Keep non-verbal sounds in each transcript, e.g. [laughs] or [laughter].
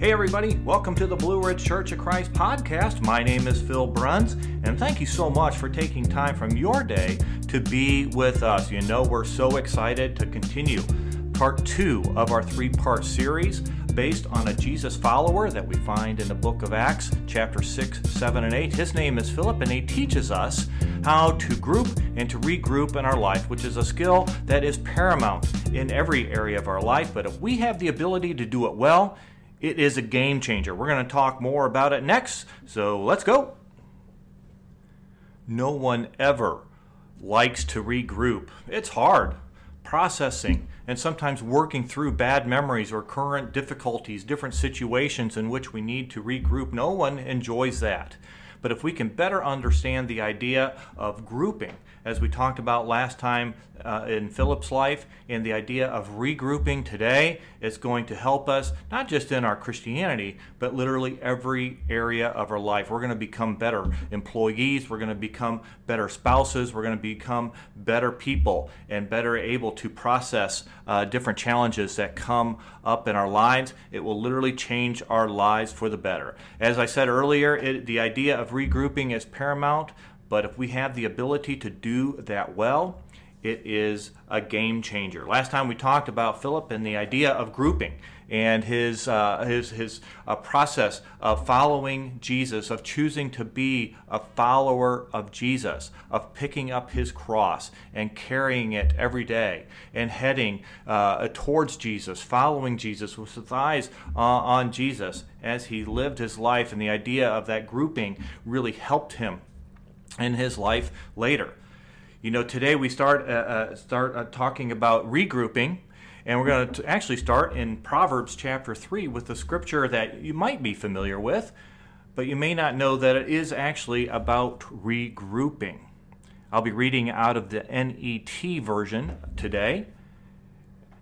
Hey, everybody, welcome to the Blue Ridge Church of Christ podcast. My name is Phil Bruns, and thank you so much for taking time from your day to be with us. You know, we're so excited to continue part two of our three part series based on a Jesus follower that we find in the book of Acts, chapter 6, 7, and 8. His name is Philip, and he teaches us how to group and to regroup in our life, which is a skill that is paramount in every area of our life. But if we have the ability to do it well, it is a game changer. We're going to talk more about it next, so let's go. No one ever likes to regroup. It's hard. Processing and sometimes working through bad memories or current difficulties, different situations in which we need to regroup. No one enjoys that. But if we can better understand the idea of grouping, as we talked about last time uh, in Philip's life, and the idea of regrouping today is going to help us not just in our Christianity, but literally every area of our life. We're going to become better employees, we're going to become better spouses, we're going to become better people, and better able to process uh, different challenges that come up in our lives. It will literally change our lives for the better. As I said earlier, it, the idea of regrouping is paramount. But if we have the ability to do that well, it is a game changer. Last time we talked about Philip and the idea of grouping and his uh, his his uh, process of following Jesus, of choosing to be a follower of Jesus, of picking up his cross and carrying it every day, and heading uh, towards Jesus, following Jesus with his eyes uh, on Jesus as he lived his life. And the idea of that grouping really helped him in his life later. You know, today we start uh, uh, start uh, talking about regrouping, and we're going to actually start in Proverbs chapter three with the scripture that you might be familiar with, but you may not know that it is actually about regrouping. I'll be reading out of the NET version today,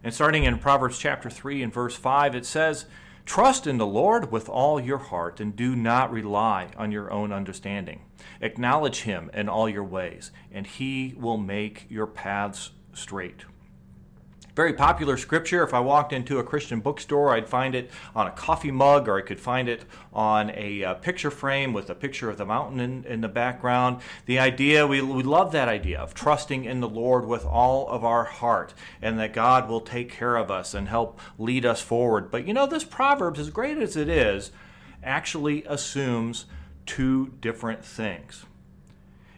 and starting in Proverbs chapter three and verse five, it says. Trust in the Lord with all your heart and do not rely on your own understanding. Acknowledge him in all your ways, and he will make your paths straight. Very popular scripture. If I walked into a Christian bookstore, I'd find it on a coffee mug or I could find it on a uh, picture frame with a picture of the mountain in, in the background. The idea, we, we love that idea of trusting in the Lord with all of our heart and that God will take care of us and help lead us forward. But you know, this Proverbs, as great as it is, actually assumes two different things.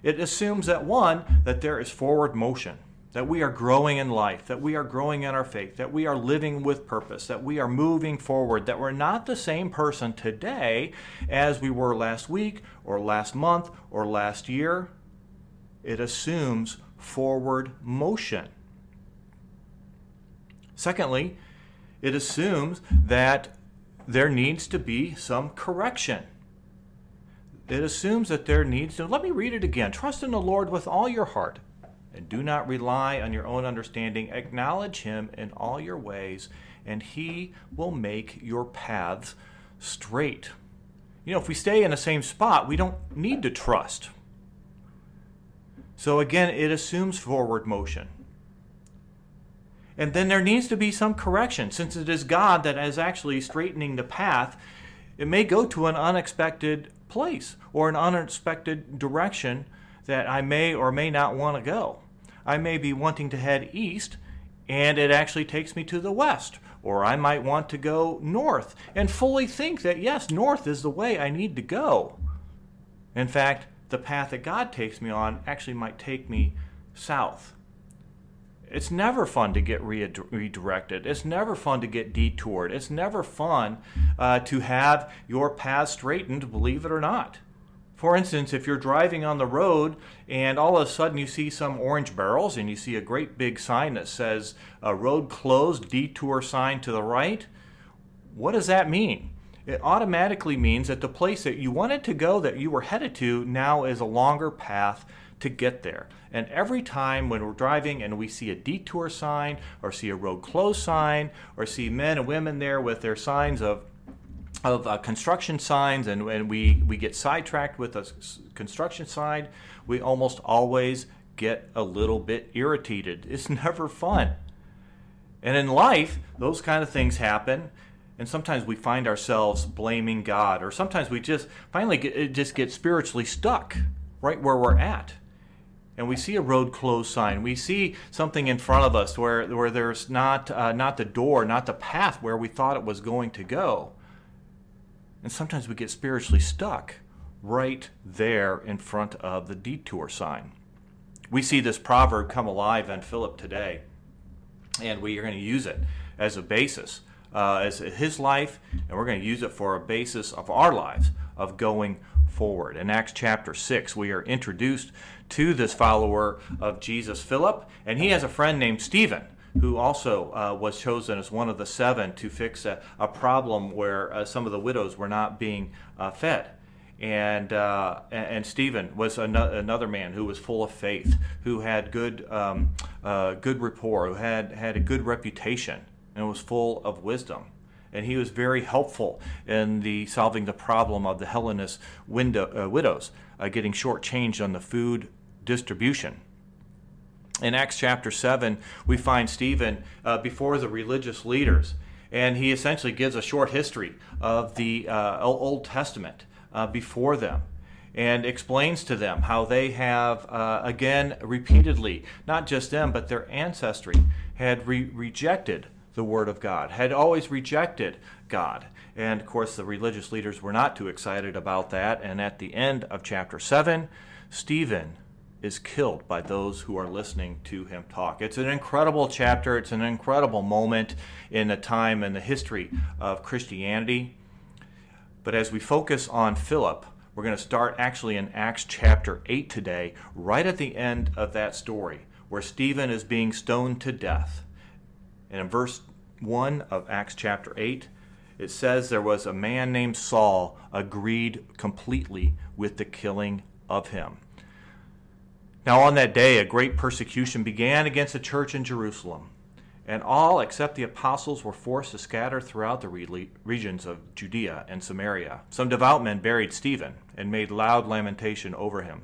It assumes that one, that there is forward motion that we are growing in life, that we are growing in our faith, that we are living with purpose, that we are moving forward, that we're not the same person today as we were last week or last month or last year. It assumes forward motion. Secondly, it assumes that there needs to be some correction. It assumes that there needs to, let me read it again. Trust in the Lord with all your heart and do not rely on your own understanding. Acknowledge him in all your ways, and he will make your paths straight. You know, if we stay in the same spot, we don't need to trust. So again, it assumes forward motion. And then there needs to be some correction. Since it is God that is actually straightening the path, it may go to an unexpected place or an unexpected direction that I may or may not want to go. I may be wanting to head east and it actually takes me to the west. Or I might want to go north and fully think that, yes, north is the way I need to go. In fact, the path that God takes me on actually might take me south. It's never fun to get redirected. It's never fun to get detoured. It's never fun uh, to have your path straightened, believe it or not. For instance, if you're driving on the road and all of a sudden you see some orange barrels and you see a great big sign that says a road closed, detour sign to the right, what does that mean? It automatically means that the place that you wanted to go, that you were headed to, now is a longer path to get there. And every time when we're driving and we see a detour sign or see a road closed sign or see men and women there with their signs of of uh, construction signs and, and we, we get sidetracked with a construction sign, we almost always get a little bit irritated. It's [laughs] never fun. And in life, those kind of things happen. And sometimes we find ourselves blaming God, or sometimes we just finally get, just get spiritually stuck right where we're at. And we see a road closed sign. We see something in front of us where, where there's not, uh, not the door, not the path where we thought it was going to go. And sometimes we get spiritually stuck right there in front of the detour sign. We see this proverb come alive in Philip today, and we are going to use it as a basis, uh, as his life, and we're going to use it for a basis of our lives of going forward. In Acts chapter 6, we are introduced to this follower of Jesus, Philip, and he has a friend named Stephen who also uh, was chosen as one of the seven to fix a, a problem where uh, some of the widows were not being uh, fed and uh, and Stephen was an- another man who was full of faith, who had good um, uh, good rapport, who had had a good reputation, and was full of wisdom. And he was very helpful in the solving the problem of the Hellenist window, uh, widows getting shortchanged on the food distribution. In Acts chapter seven, we find Stephen uh, before the religious leaders, and he essentially gives a short history of the uh, Old Testament uh, before them and explains to them how they have, uh, again, repeatedly, not just them, but their ancestry, had re- rejected the Word of God, had always rejected God. And of course, the religious leaders were not too excited about that. And at the end of chapter 7, Stephen is killed by those who are listening to him talk. It's an incredible chapter, it's an incredible moment in the time and the history of Christianity. But as we focus on Philip, we're going to start actually in Acts chapter 8 today, right at the end of that story, where Stephen is being stoned to death. And in verse 1 of Acts chapter 8, it says there was a man named Saul agreed completely with the killing of him. Now, on that day, a great persecution began against the church in Jerusalem and all except the apostles were forced to scatter throughout the re- regions of Judea and Samaria. Some devout men buried Stephen and made loud lamentation over him.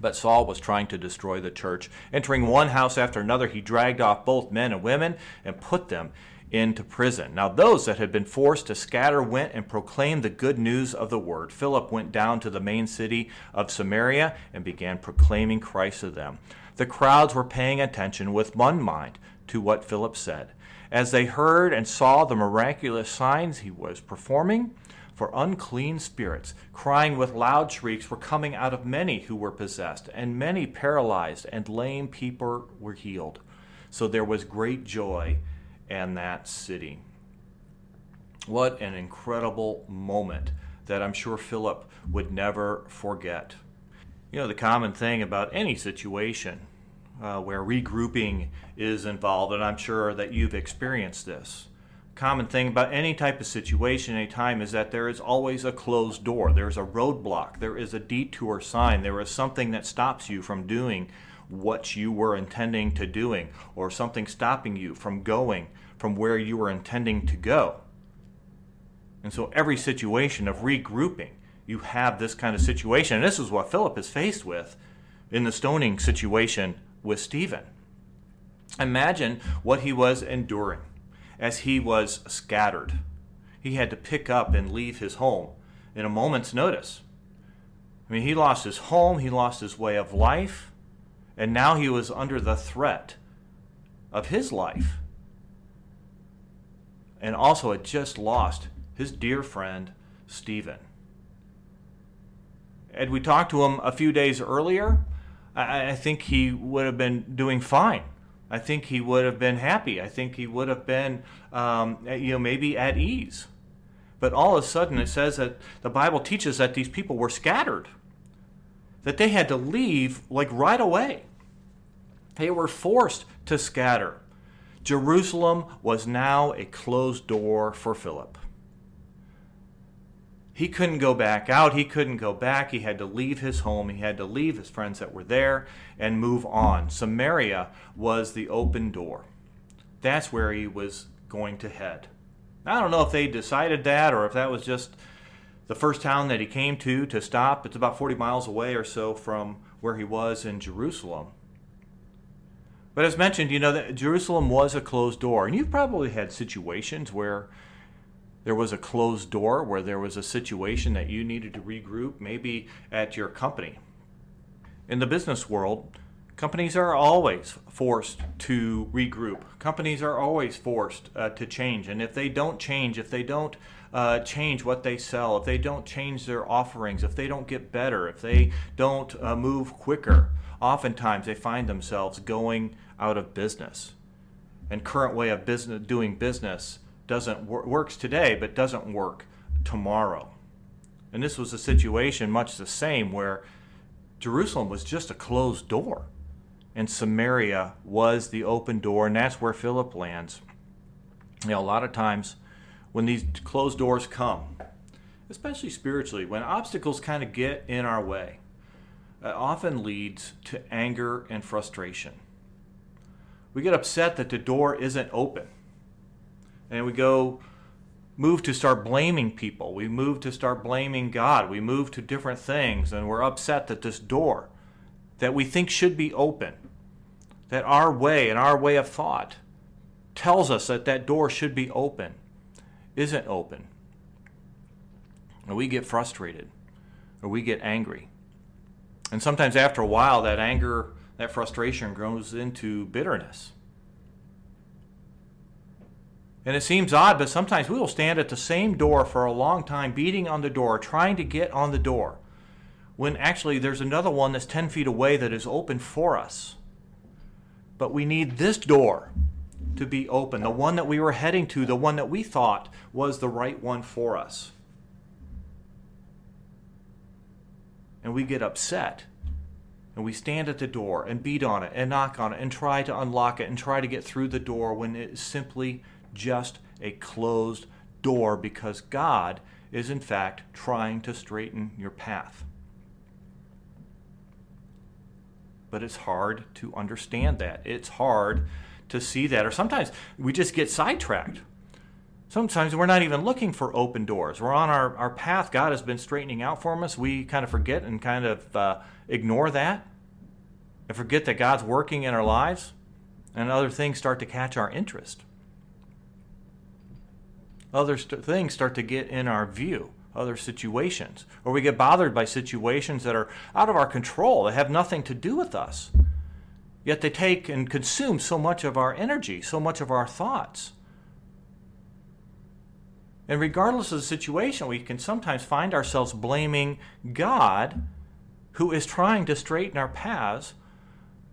But Saul was trying to destroy the church. Entering one house after another, he dragged off both men and women and put them into prison. Now, those that had been forced to scatter went and proclaimed the good news of the word. Philip went down to the main city of Samaria and began proclaiming Christ to them. The crowds were paying attention with one mind to what Philip said. As they heard and saw the miraculous signs he was performing, for unclean spirits, crying with loud shrieks, were coming out of many who were possessed, and many paralyzed and lame people were healed. So there was great joy in that city. What an incredible moment that I'm sure Philip would never forget. You know, the common thing about any situation uh, where regrouping is involved, and I'm sure that you've experienced this. Common thing about any type of situation, any time, is that there is always a closed door. There's a roadblock. There is a detour sign. There is something that stops you from doing what you were intending to doing, or something stopping you from going from where you were intending to go. And so every situation of regrouping, you have this kind of situation. And this is what Philip is faced with in the stoning situation with Stephen. Imagine what he was enduring as he was scattered. He had to pick up and leave his home in a moment's notice. I mean, he lost his home, he lost his way of life, and now he was under the threat of his life. And also had just lost his dear friend, Stephen. Had we talked to him a few days earlier, I, I think he would have been doing fine. I think he would have been happy. I think he would have been, um, you know, maybe at ease. But all of a sudden, it says that the Bible teaches that these people were scattered, that they had to leave like right away. They were forced to scatter. Jerusalem was now a closed door for Philip. He couldn't go back out. He couldn't go back. He had to leave his home. He had to leave his friends that were there and move on. Samaria was the open door. That's where he was going to head. I don't know if they decided that or if that was just the first town that he came to to stop. It's about 40 miles away or so from where he was in Jerusalem. But as mentioned, you know that Jerusalem was a closed door, and you've probably had situations where there was a closed door where there was a situation that you needed to regroup, maybe at your company. In the business world, companies are always forced to regroup. Companies are always forced uh, to change. And if they don't change, if they don't uh, change what they sell, if they don't change their offerings, if they don't get better, if they don't uh, move quicker, oftentimes they find themselves going out of business. And current way of business doing business doesn't wor- works today, but doesn't work tomorrow. And this was a situation much the same where Jerusalem was just a closed door, and Samaria was the open door, and that's where Philip lands. You know, a lot of times when these closed doors come, especially spiritually, when obstacles kind of get in our way, it often leads to anger and frustration. We get upset that the door isn't open and we go move to start blaming people. We move to start blaming God. We move to different things, and we're upset that this door that we think should be open, that our way and our way of thought tells us that that door should be open, isn't open. And we get frustrated or we get angry. And sometimes after a while, that anger, that frustration grows into bitterness. And it seems odd, but sometimes we will stand at the same door for a long time, beating on the door, trying to get on the door, when actually there's another one that's 10 feet away that is open for us. But we need this door to be open, the one that we were heading to, the one that we thought was the right one for us. And we get upset. And we stand at the door and beat on it and knock on it and try to unlock it and try to get through the door when it is simply just a closed door because God is, in fact, trying to straighten your path. But it's hard to understand that. It's hard to see that. Or sometimes we just get sidetracked. Sometimes we're not even looking for open doors. We're on our, our path God has been straightening out for us. We kind of forget and kind of uh, ignore that and forget that God's working in our lives, and other things start to catch our interest other st- things start to get in our view, other situations, or we get bothered by situations that are out of our control, that have nothing to do with us. Yet they take and consume so much of our energy, so much of our thoughts. And regardless of the situation, we can sometimes find ourselves blaming God, who is trying to straighten our paths,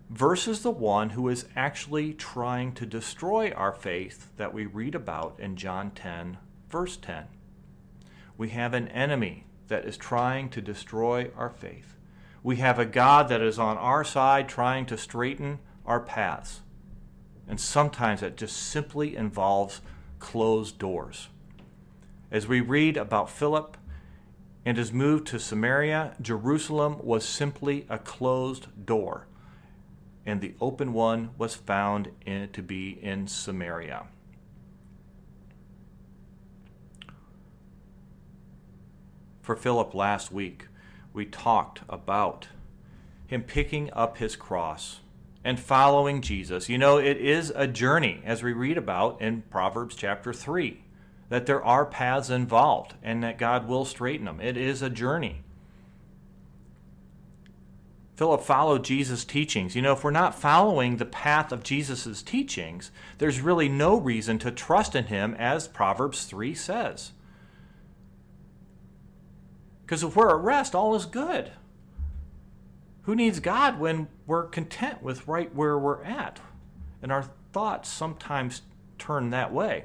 versus the one who is actually trying to destroy our faith that we read about in John 10, verse 10. We have an enemy that is trying to destroy our faith. We have a God that is on our side trying to straighten our paths. And sometimes that just simply involves closed doors. As we read about Philip and his move to Samaria, Jerusalem was simply a closed door and the open one was found in, to be in Samaria. For Philip last week, we talked about him picking up his cross and following Jesus. You know, it is a journey, as we read about in Proverbs chapter 3, that there are paths involved and that God will straighten them. It is a journey. Philip followed Jesus' teachings. You know, if we're not following the path of Jesus' teachings, there's really no reason to trust in him, as Proverbs 3 says. Because if we're at rest, all is good. Who needs God when we're content with right where we're at? And our thoughts sometimes turn that way.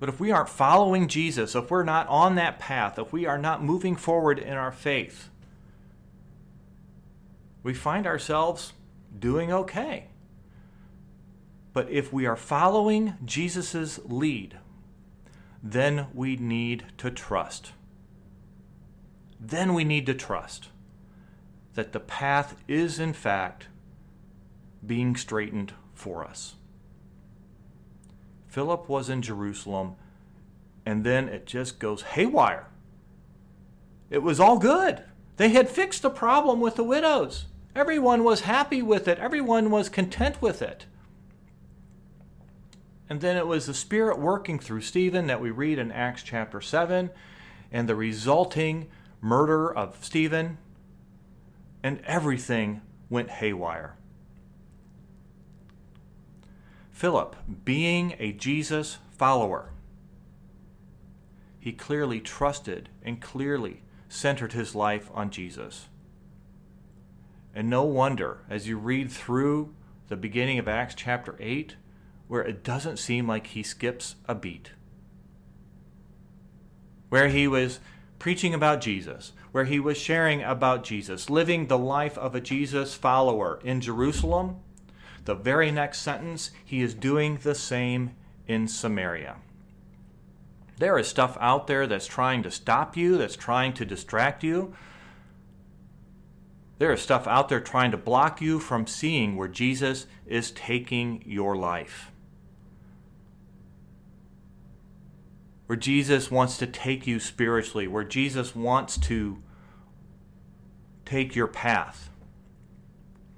But if we aren't following Jesus, if we're not on that path, if we are not moving forward in our faith, we find ourselves doing okay. But if we are following Jesus' lead, then we need to trust. Then we need to trust that the path is, in fact, being straightened for us. Philip was in Jerusalem, and then it just goes haywire. It was all good. They had fixed the problem with the widows. Everyone was happy with it, everyone was content with it. And then it was the Spirit working through Stephen that we read in Acts chapter 7 and the resulting murder of Stephen. And everything went haywire. Philip, being a Jesus follower, he clearly trusted and clearly centered his life on Jesus. And no wonder, as you read through the beginning of Acts chapter 8, where it doesn't seem like he skips a beat, where he was preaching about Jesus, where he was sharing about Jesus, living the life of a Jesus follower in Jerusalem. The very next sentence, he is doing the same in Samaria. There is stuff out there that's trying to stop you, that's trying to distract you. There is stuff out there trying to block you from seeing where Jesus is taking your life. Where Jesus wants to take you spiritually, where Jesus wants to take your path.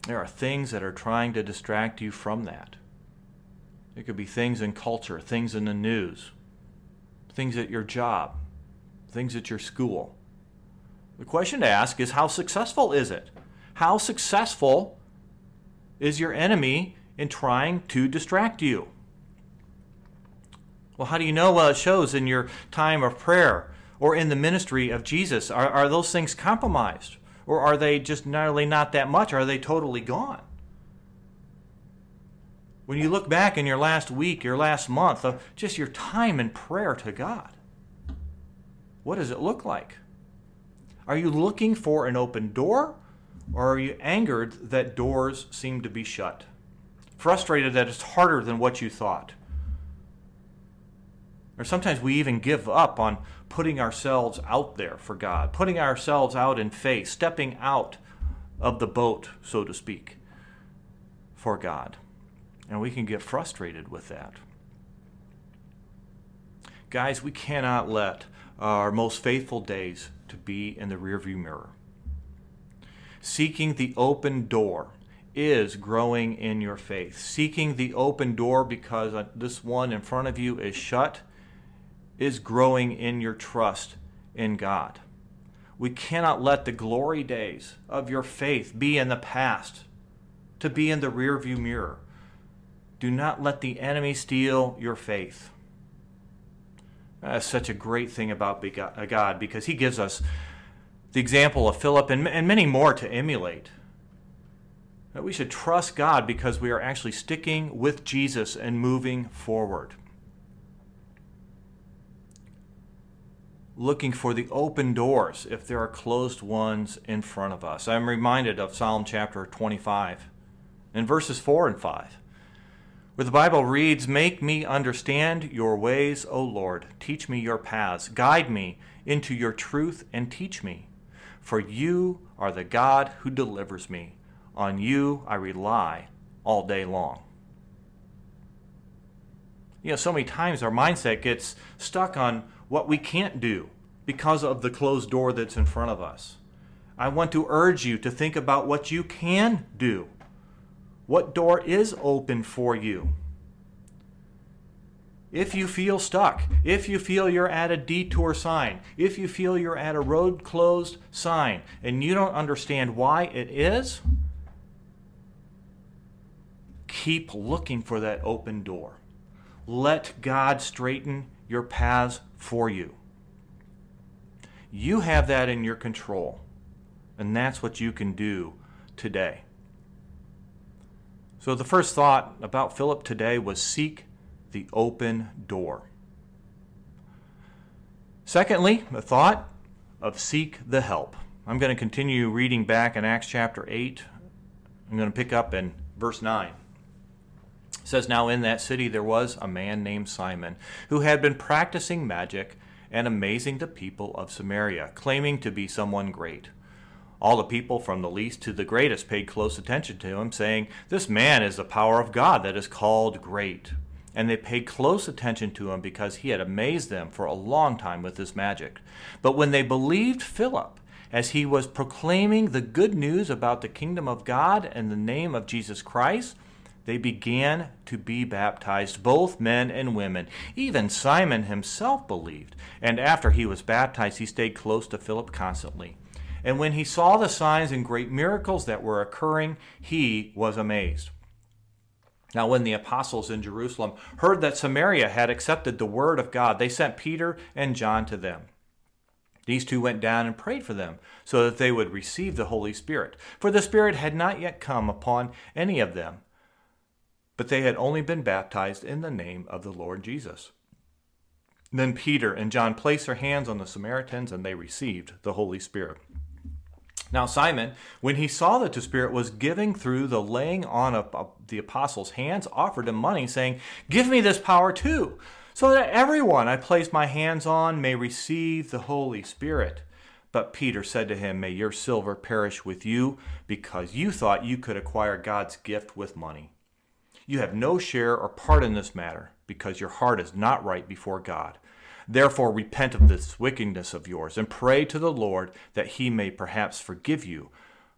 There are things that are trying to distract you from that. It could be things in culture, things in the news, things at your job, things at your school. The question to ask is how successful is it? How successful is your enemy in trying to distract you? Well, how do you know? Well, it shows in your time of prayer or in the ministry of Jesus. Are, are those things compromised? Or are they just not only not that much, are they totally gone? When you look back in your last week, your last month of just your time in prayer to God, what does it look like? Are you looking for an open door, or are you angered that doors seem to be shut? Frustrated that it's harder than what you thought? Or sometimes we even give up on putting ourselves out there for God, putting ourselves out in faith, stepping out of the boat, so to speak, for God. And we can get frustrated with that. Guys, we cannot let our most faithful days to be in the rearview mirror. Seeking the open door is growing in your faith. Seeking the open door because this one in front of you is shut is growing in your trust in God. We cannot let the glory days of your faith be in the past, to be in the rearview mirror. Do not let the enemy steal your faith. That's such a great thing about uh, God because He gives us the example of Philip and, and many more to emulate. That we should trust God because we are actually sticking with Jesus and moving forward. Looking for the open doors if there are closed ones in front of us. I'm reminded of Psalm chapter 25 in verses 4 and 5 where the Bible reads, Make me understand your ways, O Lord. Teach me your paths. Guide me into your truth and teach me. For you are the God who delivers me. On you I rely all day long. You know, so many times our mindset gets stuck on what we can't do because of the closed door that's in front of us. I want to urge you to think about what you can do what door is open for you? If you feel stuck, if you feel you're at a detour sign, if you feel you're at a road closed sign and you don't understand why it is, keep looking for that open door. Let God straighten your paths for you. You have that in your control, and that's what you can do today. So, the first thought about Philip today was seek the open door. Secondly, the thought of seek the help. I'm going to continue reading back in Acts chapter 8. I'm going to pick up in verse 9. It says, Now in that city there was a man named Simon who had been practicing magic and amazing the people of Samaria, claiming to be someone great. All the people from the least to the greatest paid close attention to him, saying, This man is the power of God that is called great. And they paid close attention to him because he had amazed them for a long time with his magic. But when they believed Philip, as he was proclaiming the good news about the kingdom of God and the name of Jesus Christ, they began to be baptized, both men and women. Even Simon himself believed, and after he was baptized, he stayed close to Philip constantly. And when he saw the signs and great miracles that were occurring, he was amazed. Now, when the apostles in Jerusalem heard that Samaria had accepted the word of God, they sent Peter and John to them. These two went down and prayed for them, so that they would receive the Holy Spirit. For the Spirit had not yet come upon any of them, but they had only been baptized in the name of the Lord Jesus. Then Peter and John placed their hands on the Samaritans, and they received the Holy Spirit. Now, Simon, when he saw that the Spirit was giving through the laying on of the apostles' hands, offered him money, saying, Give me this power too, so that everyone I place my hands on may receive the Holy Spirit. But Peter said to him, May your silver perish with you, because you thought you could acquire God's gift with money. You have no share or part in this matter, because your heart is not right before God. Therefore, repent of this wickedness of yours, and pray to the Lord that he may perhaps forgive you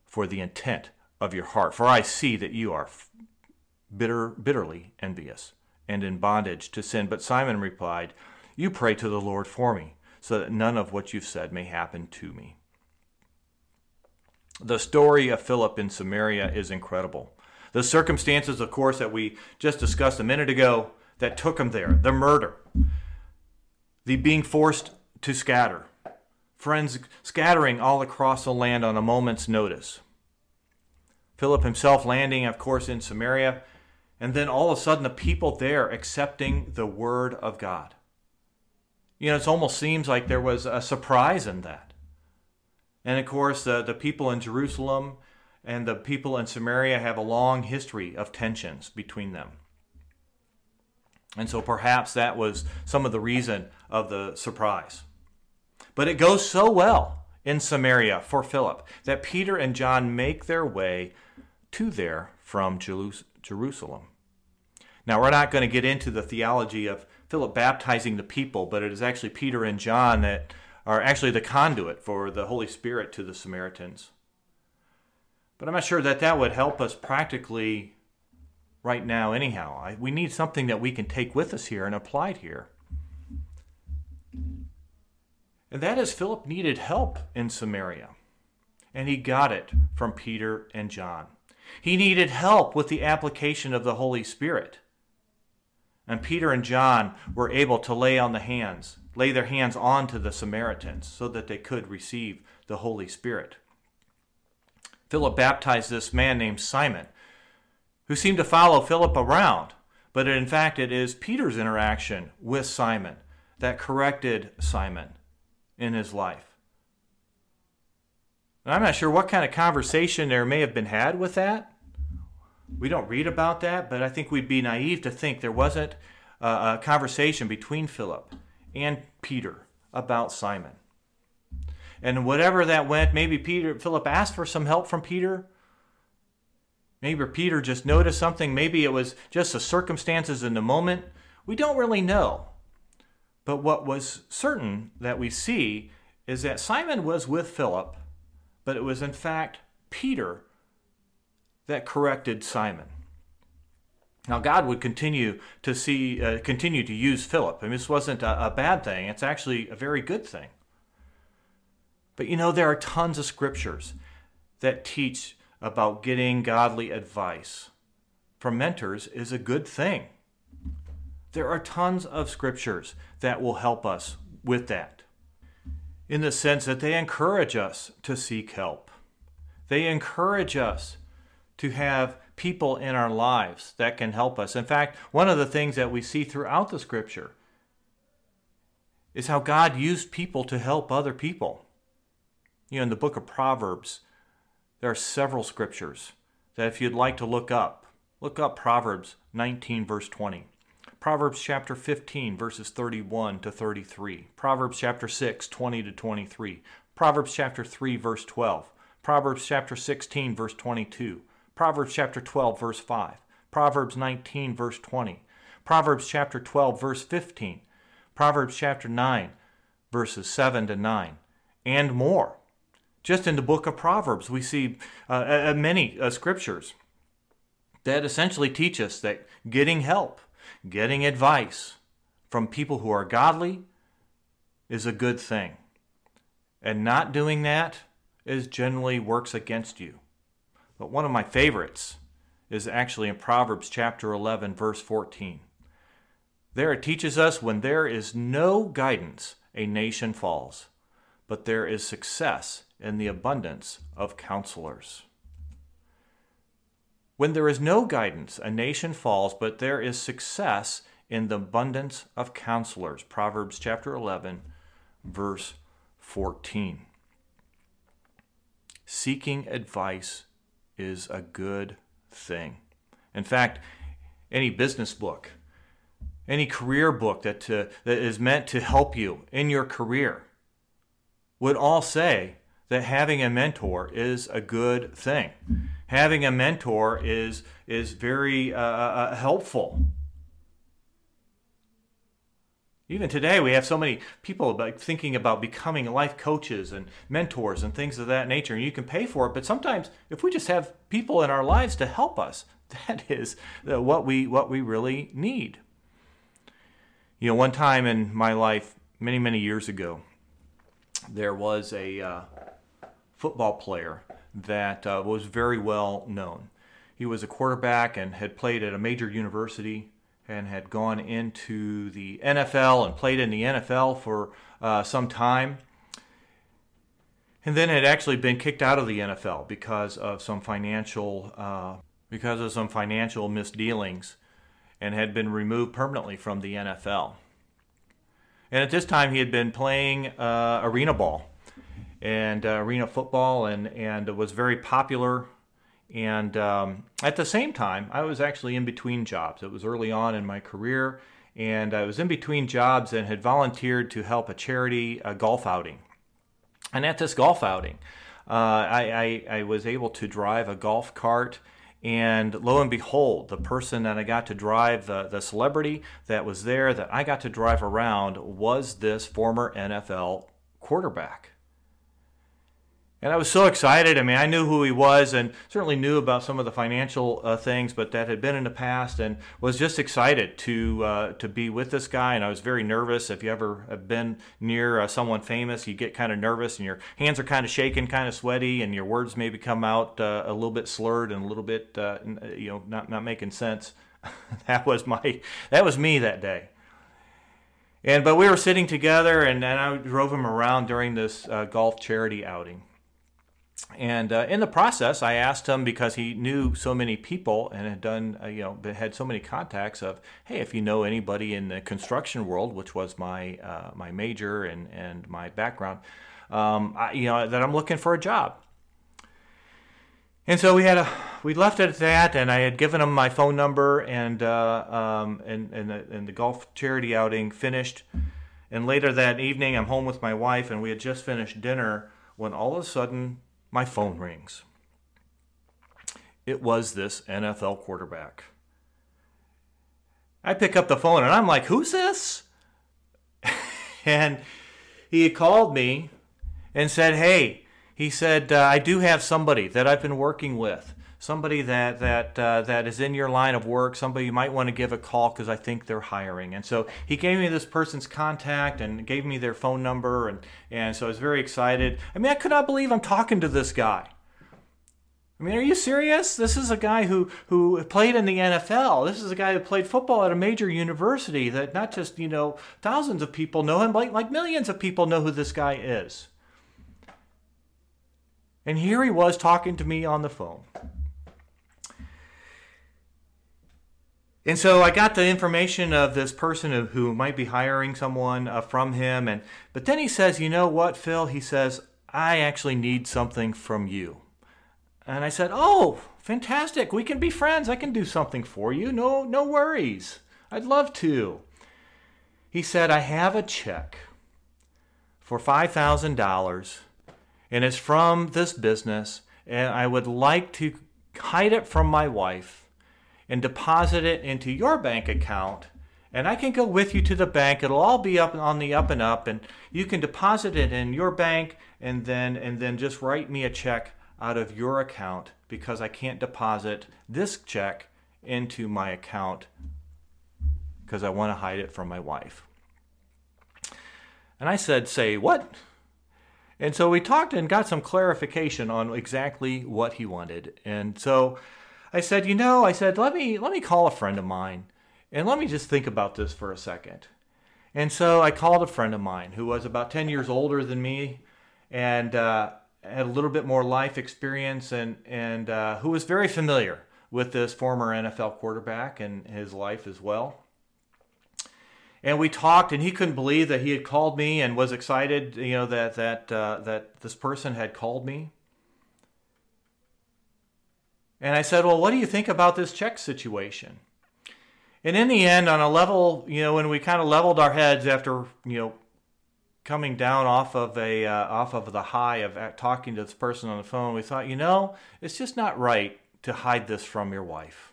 for the intent of your heart. For I see that you are bitter, bitterly envious and in bondage to sin. But Simon replied, You pray to the Lord for me, so that none of what you've said may happen to me. The story of Philip in Samaria is incredible. The circumstances, of course, that we just discussed a minute ago that took him there the murder, the being forced to scatter, friends scattering all across the land on a moment's notice. Philip himself landing, of course, in Samaria, and then all of a sudden the people there accepting the word of God. You know, it almost seems like there was a surprise in that. And of course, the, the people in Jerusalem and the people in Samaria have a long history of tensions between them. And so perhaps that was some of the reason of the surprise. But it goes so well in Samaria for Philip that Peter and John make their way to there from Jerusalem. Now, we're not going to get into the theology of Philip baptizing the people, but it is actually Peter and John that are actually the conduit for the Holy Spirit to the Samaritans. But I'm not sure that that would help us practically right now, anyhow. I, we need something that we can take with us here and apply it here. And that is, Philip needed help in Samaria, and he got it from Peter and John. He needed help with the application of the Holy Spirit. And Peter and John were able to lay on the hands, lay their hands onto the Samaritans so that they could receive the Holy Spirit. Philip baptized this man named Simon, who seemed to follow Philip around. But in fact, it is Peter's interaction with Simon that corrected Simon in his life. I'm not sure what kind of conversation there may have been had with that. We don't read about that, but I think we'd be naive to think there wasn't a conversation between Philip and Peter about Simon. And whatever that went, maybe Peter Philip asked for some help from Peter. Maybe Peter just noticed something. Maybe it was just the circumstances in the moment. We don't really know. But what was certain that we see is that Simon was with Philip, but it was in fact Peter that corrected Simon. Now, God would continue to see, uh, continue to use Philip. Mean, this wasn't a, a bad thing. It's actually a very good thing. But you know, there are tons of scriptures that teach about getting godly advice from mentors is a good thing. There are tons of scriptures that will help us with that in the sense that they encourage us to seek help. They encourage us to have people in our lives that can help us. In fact, one of the things that we see throughout the scripture is how God used people to help other people. You know, in the book of Proverbs, there are several scriptures that if you'd like to look up, look up Proverbs 19, verse 20. Proverbs chapter 15, verses 31 to 33. Proverbs chapter 6, 20 to 23. Proverbs chapter 3, verse 12. Proverbs chapter 16, verse 22. Proverbs chapter 12, verse 5. Proverbs 19, verse 20. Proverbs chapter 12, verse 15. Proverbs chapter 9, verses 7 to 9, and more. Just in the book of Proverbs, we see uh, many uh, scriptures that essentially teach us that getting help, getting advice from people who are godly is a good thing. And not doing that is generally works against you. But one of my favorites is actually in Proverbs chapter 11 verse 14. There it teaches us when there is no guidance, a nation falls, but there is success in the abundance of counselors. When there is no guidance, a nation falls, but there is success in the abundance of counselors. Proverbs chapter 11, verse 14. Seeking advice is a good thing. In fact, any business book, any career book that, uh, that is meant to help you in your career would all say that having a mentor is a good thing. Having a mentor is, is very uh, uh, uh, helpful. Even today, we have so many people about thinking about becoming life coaches and mentors and things of that nature, and you can pay for it. But sometimes, if we just have people in our lives to help us, [laughs] that is what we what we really need. You know, one time in my life, many many years ago, there was a uh, football player that uh, was very well known. He was a quarterback and had played at a major university and had gone into the NFL and played in the NFL for uh, some time. And then had actually been kicked out of the NFL because of some financial uh, because of some financial misdealings, and had been removed permanently from the NFL. And at this time, he had been playing uh, arena ball and uh, arena football, and and was very popular. And um, at the same time, I was actually in between jobs. It was early on in my career, and I was in between jobs and had volunteered to help a charity a golf outing. And at this golf outing, uh, I, I, I was able to drive a golf cart. And lo and behold, the person that I got to drive, the, the celebrity that was there that I got to drive around, was this former NFL quarterback. And I was so excited. I mean, I knew who he was and certainly knew about some of the financial uh, things, but that had been in the past and was just excited to uh, to be with this guy. And I was very nervous. If you ever have been near uh, someone famous, you get kind of nervous and your hands are kind of shaking, kind of sweaty, and your words maybe come out uh, a little bit slurred and a little bit, uh, you know, not, not making sense. [laughs] that was my, that was me that day. And but we were sitting together, and, and I drove him around during this uh, golf charity outing and uh, in the process, I asked him because he knew so many people and had done, uh, you know, had so many contacts of, hey, if you know anybody in the construction world, which was my uh, my major and and my background, um, I, you know, that I'm looking for a job. And so we had a we left it at that, and I had given him my phone number, and uh, um, and and the, and the golf charity outing finished. And later that evening, I'm home with my wife, and we had just finished dinner when all of a sudden my phone rings. It was this NFL quarterback. I pick up the phone and I'm like, who's this? [laughs] and he called me and said, hey, he said, uh, I do have somebody that I've been working with somebody that that uh, that is in your line of work, somebody you might want to give a call because I think they're hiring. And so he gave me this person's contact and gave me their phone number, and and so I was very excited. I mean, I could not believe I'm talking to this guy. I mean, are you serious? This is a guy who who played in the NFL. This is a guy who played football at a major university. That not just you know thousands of people know him, like like millions of people know who this guy is. And here he was talking to me on the phone. And so I got the information of this person who, might be hiring someone uh, from him. And but then he says, "You know what, Phil?" He says, "I actually need something from you." And I said, "Oh, fantastic! We can be friends. I can do something for you. No, no worries. I'd love to." He said, "I have a check for five thousand dollars, and it's from this business, and I would like to hide it from my wife." And deposit it into your bank account. And I can go with you to the bank. It'll all be up on the up and up, and you can deposit it in your bank, and then and then just write me a check out of your account because I can't deposit this check into my account because I want to hide it from my wife. And I said, Say what? And so we talked and got some clarification on exactly what he wanted. And so I said, you know, I said, let me let me call a friend of mine and let me just think about this for a second. And so I called a friend of mine who was about 10 years older than me and uh, had a little bit more life experience and, and uh, who was very familiar with this former NFL quarterback and his life as well. And we talked, and he couldn't believe that he had called me and was excited, you know, that that uh, that this person had called me. And I said, "Well, what do you think about this check situation?" And in the end, on a level, you know, when we kind of leveled our heads after, you know, coming down off of a uh, off of the high of talking to this person on the phone, we thought, you know, it's just not right to hide this from your wife.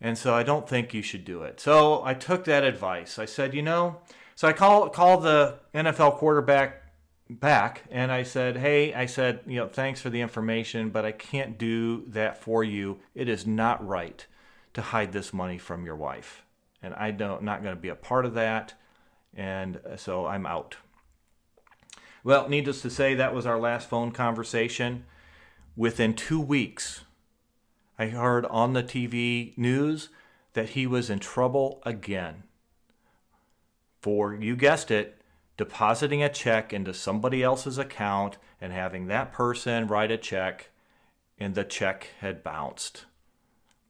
And so I don't think you should do it. So I took that advice. I said, you know, so I called called the NFL quarterback back and I said, "Hey, I said, you know, thanks for the information, but I can't do that for you. It is not right to hide this money from your wife. And I don't not going to be a part of that, and uh, so I'm out." Well, needless to say, that was our last phone conversation. Within 2 weeks, I heard on the TV news that he was in trouble again for, you guessed it, depositing a check into somebody else's account and having that person write a check, and the check had bounced.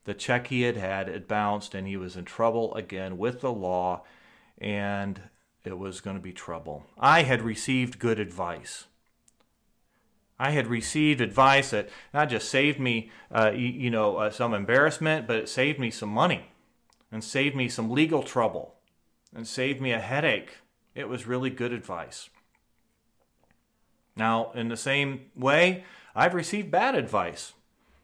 The check he had had had bounced, and he was in trouble again with the law, and it was going to be trouble. I had received good advice. I had received advice that not just saved me, uh, you, know, uh, some embarrassment, but it saved me some money and saved me some legal trouble and saved me a headache. It was really good advice. Now, in the same way, I've received bad advice.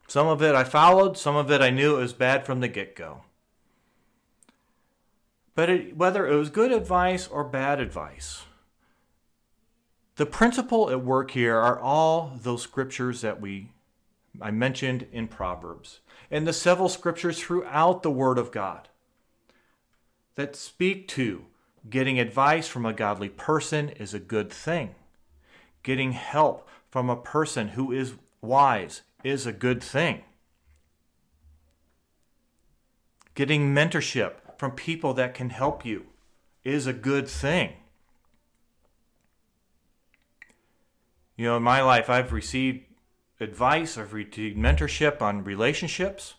Some of it I followed, some of it I knew it was bad from the get go. But it, whether it was good advice or bad advice, the principle at work here are all those scriptures that we I mentioned in Proverbs and the several scriptures throughout the Word of God that speak to getting advice from a godly person is a good thing. Getting help from a person who is wise is a good thing. Getting mentorship from people that can help you is a good thing. You know, in my life, I've received advice, I've received mentorship on relationships.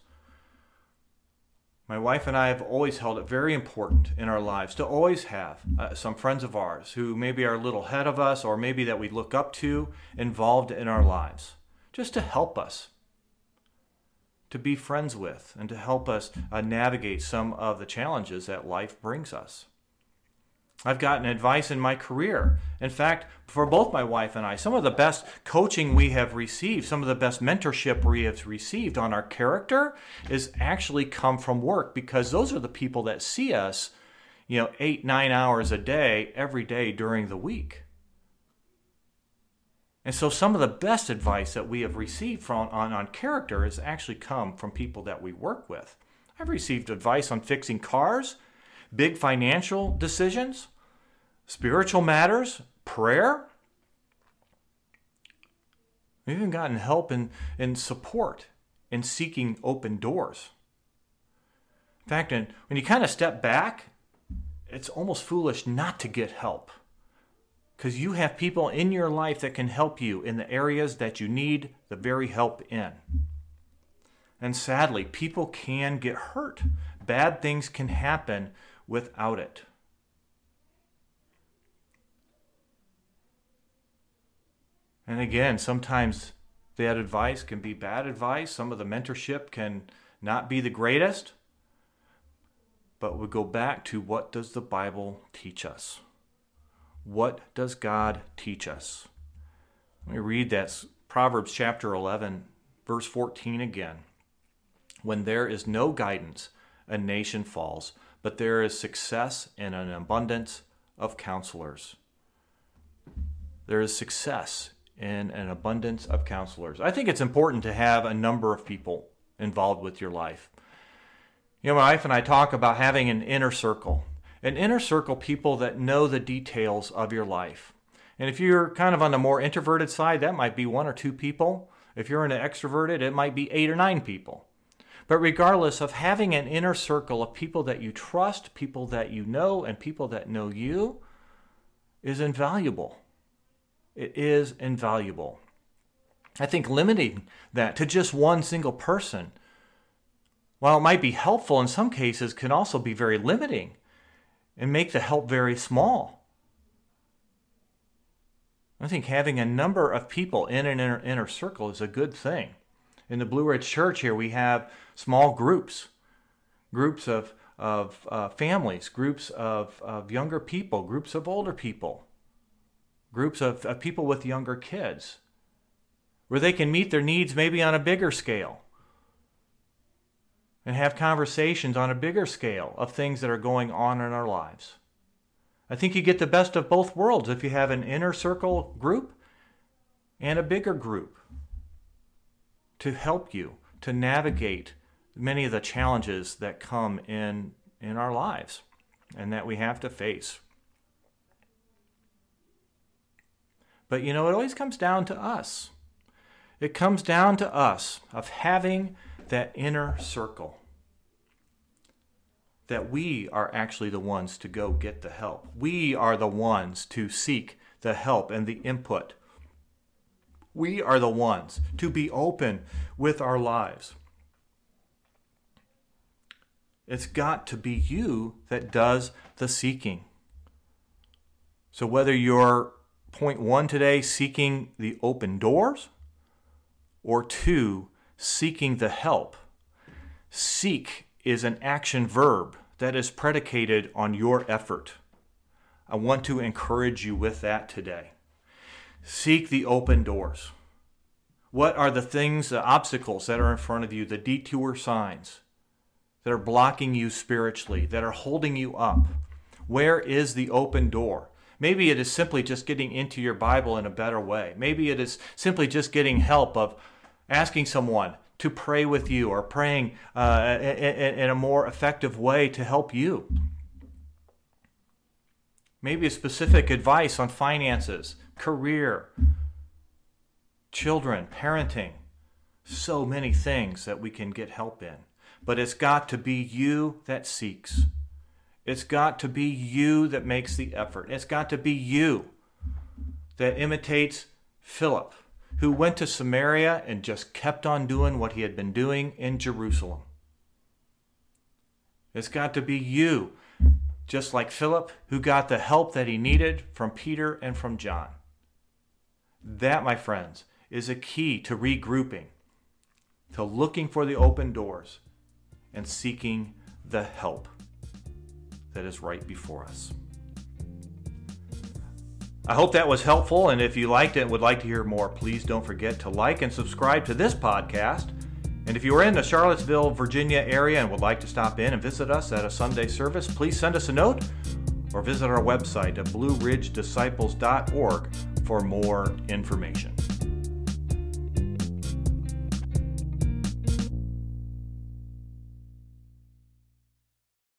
My wife and I have always held it very important in our lives to always have uh, some friends of ours who maybe are a little ahead of us or maybe that we look up to involved in our lives, just to help us, to be friends with, and to help us uh, navigate some of the challenges that life brings us. I've gotten advice in my career. In fact, for both my wife and I, some of the best coaching we have received, some of the best mentorship we have received on our character is actually come from work because those are the people that see us, you know, eight, nine hours a day, every day during the week. And so some of the best advice that we have received from on, on character has actually come from people that we work with. I've received advice on fixing cars, big financial decisions, spiritual matters, prayer. We've even gotten help and, and support in seeking open doors. In fact, when you kind of step back, it's almost foolish not to get help because you have people in your life that can help you in the areas that you need the very help in. And sadly, people can get hurt. Bad things can happen without it. And again, sometimes that advice can be bad advice. Some of the mentorship can not be the greatest. But we go back to what does the Bible teach us? What does God teach us? Let me read that Proverbs chapter 11, verse 14 again. When there is no guidance, a nation falls, but there is success in an abundance of counselors. There is success in an abundance of counselors. I think it's important to have a number of people involved with your life. You know, my wife and I talk about having an inner circle. An inner circle, people that know the details of your life. And if you're kind of on the more introverted side, that might be one or two people. If you're an extroverted, it might be eight or nine people. But regardless of having an inner circle of people that you trust, people that you know, and people that know you is invaluable. It is invaluable. I think limiting that to just one single person while it might be helpful in some cases, can also be very limiting and make the help very small. I think having a number of people in an inner, inner circle is a good thing. In the Blue Ridge Church here, we have small groups, groups of, of uh, families, groups of, of younger people, groups of older people, groups of, of people with younger kids, where they can meet their needs maybe on a bigger scale and have conversations on a bigger scale of things that are going on in our lives. I think you get the best of both worlds if you have an inner circle group and a bigger group to help you to navigate many of the challenges that come in in our lives and that we have to face. But you know, it always comes down to us. It comes down to us of having that inner circle. That we are actually the ones to go get the help. We are the ones to seek the help and the input. We are the ones to be open with our lives. It's got to be you that does the seeking. So, whether you're point one today, seeking the open doors, or two, seeking the help. Seek is an action verb that is predicated on your effort. I want to encourage you with that today. Seek the open doors. What are the things, the obstacles that are in front of you, the detour signs that are blocking you spiritually, that are holding you up? Where is the open door? Maybe it is simply just getting into your Bible in a better way. Maybe it is simply just getting help of asking someone to pray with you or praying uh, in, a more effective way to help you. Maybe a specific advice on finances, career, children, parenting. So many things that we can get help in. But it's got to be you that seeks. It's got to be you that makes the effort. It's got to be you that imitates Philip who went to Samaria and just kept on doing what he had been doing in Jerusalem. It's got to be you, just like Philip, who got the help that he needed from Peter and from John. That, my friends, is a key to regrouping, to looking for the open doors and seeking the help that is right before us. I hope that was helpful, and if you liked it and would like to hear more, please don't forget to like and subscribe to this podcast. And if you are in the Charlottesville, Virginia area and would like to stop in and visit us at a Sunday service, please send us a note or visit our website at blueridgedisciples.org for more information.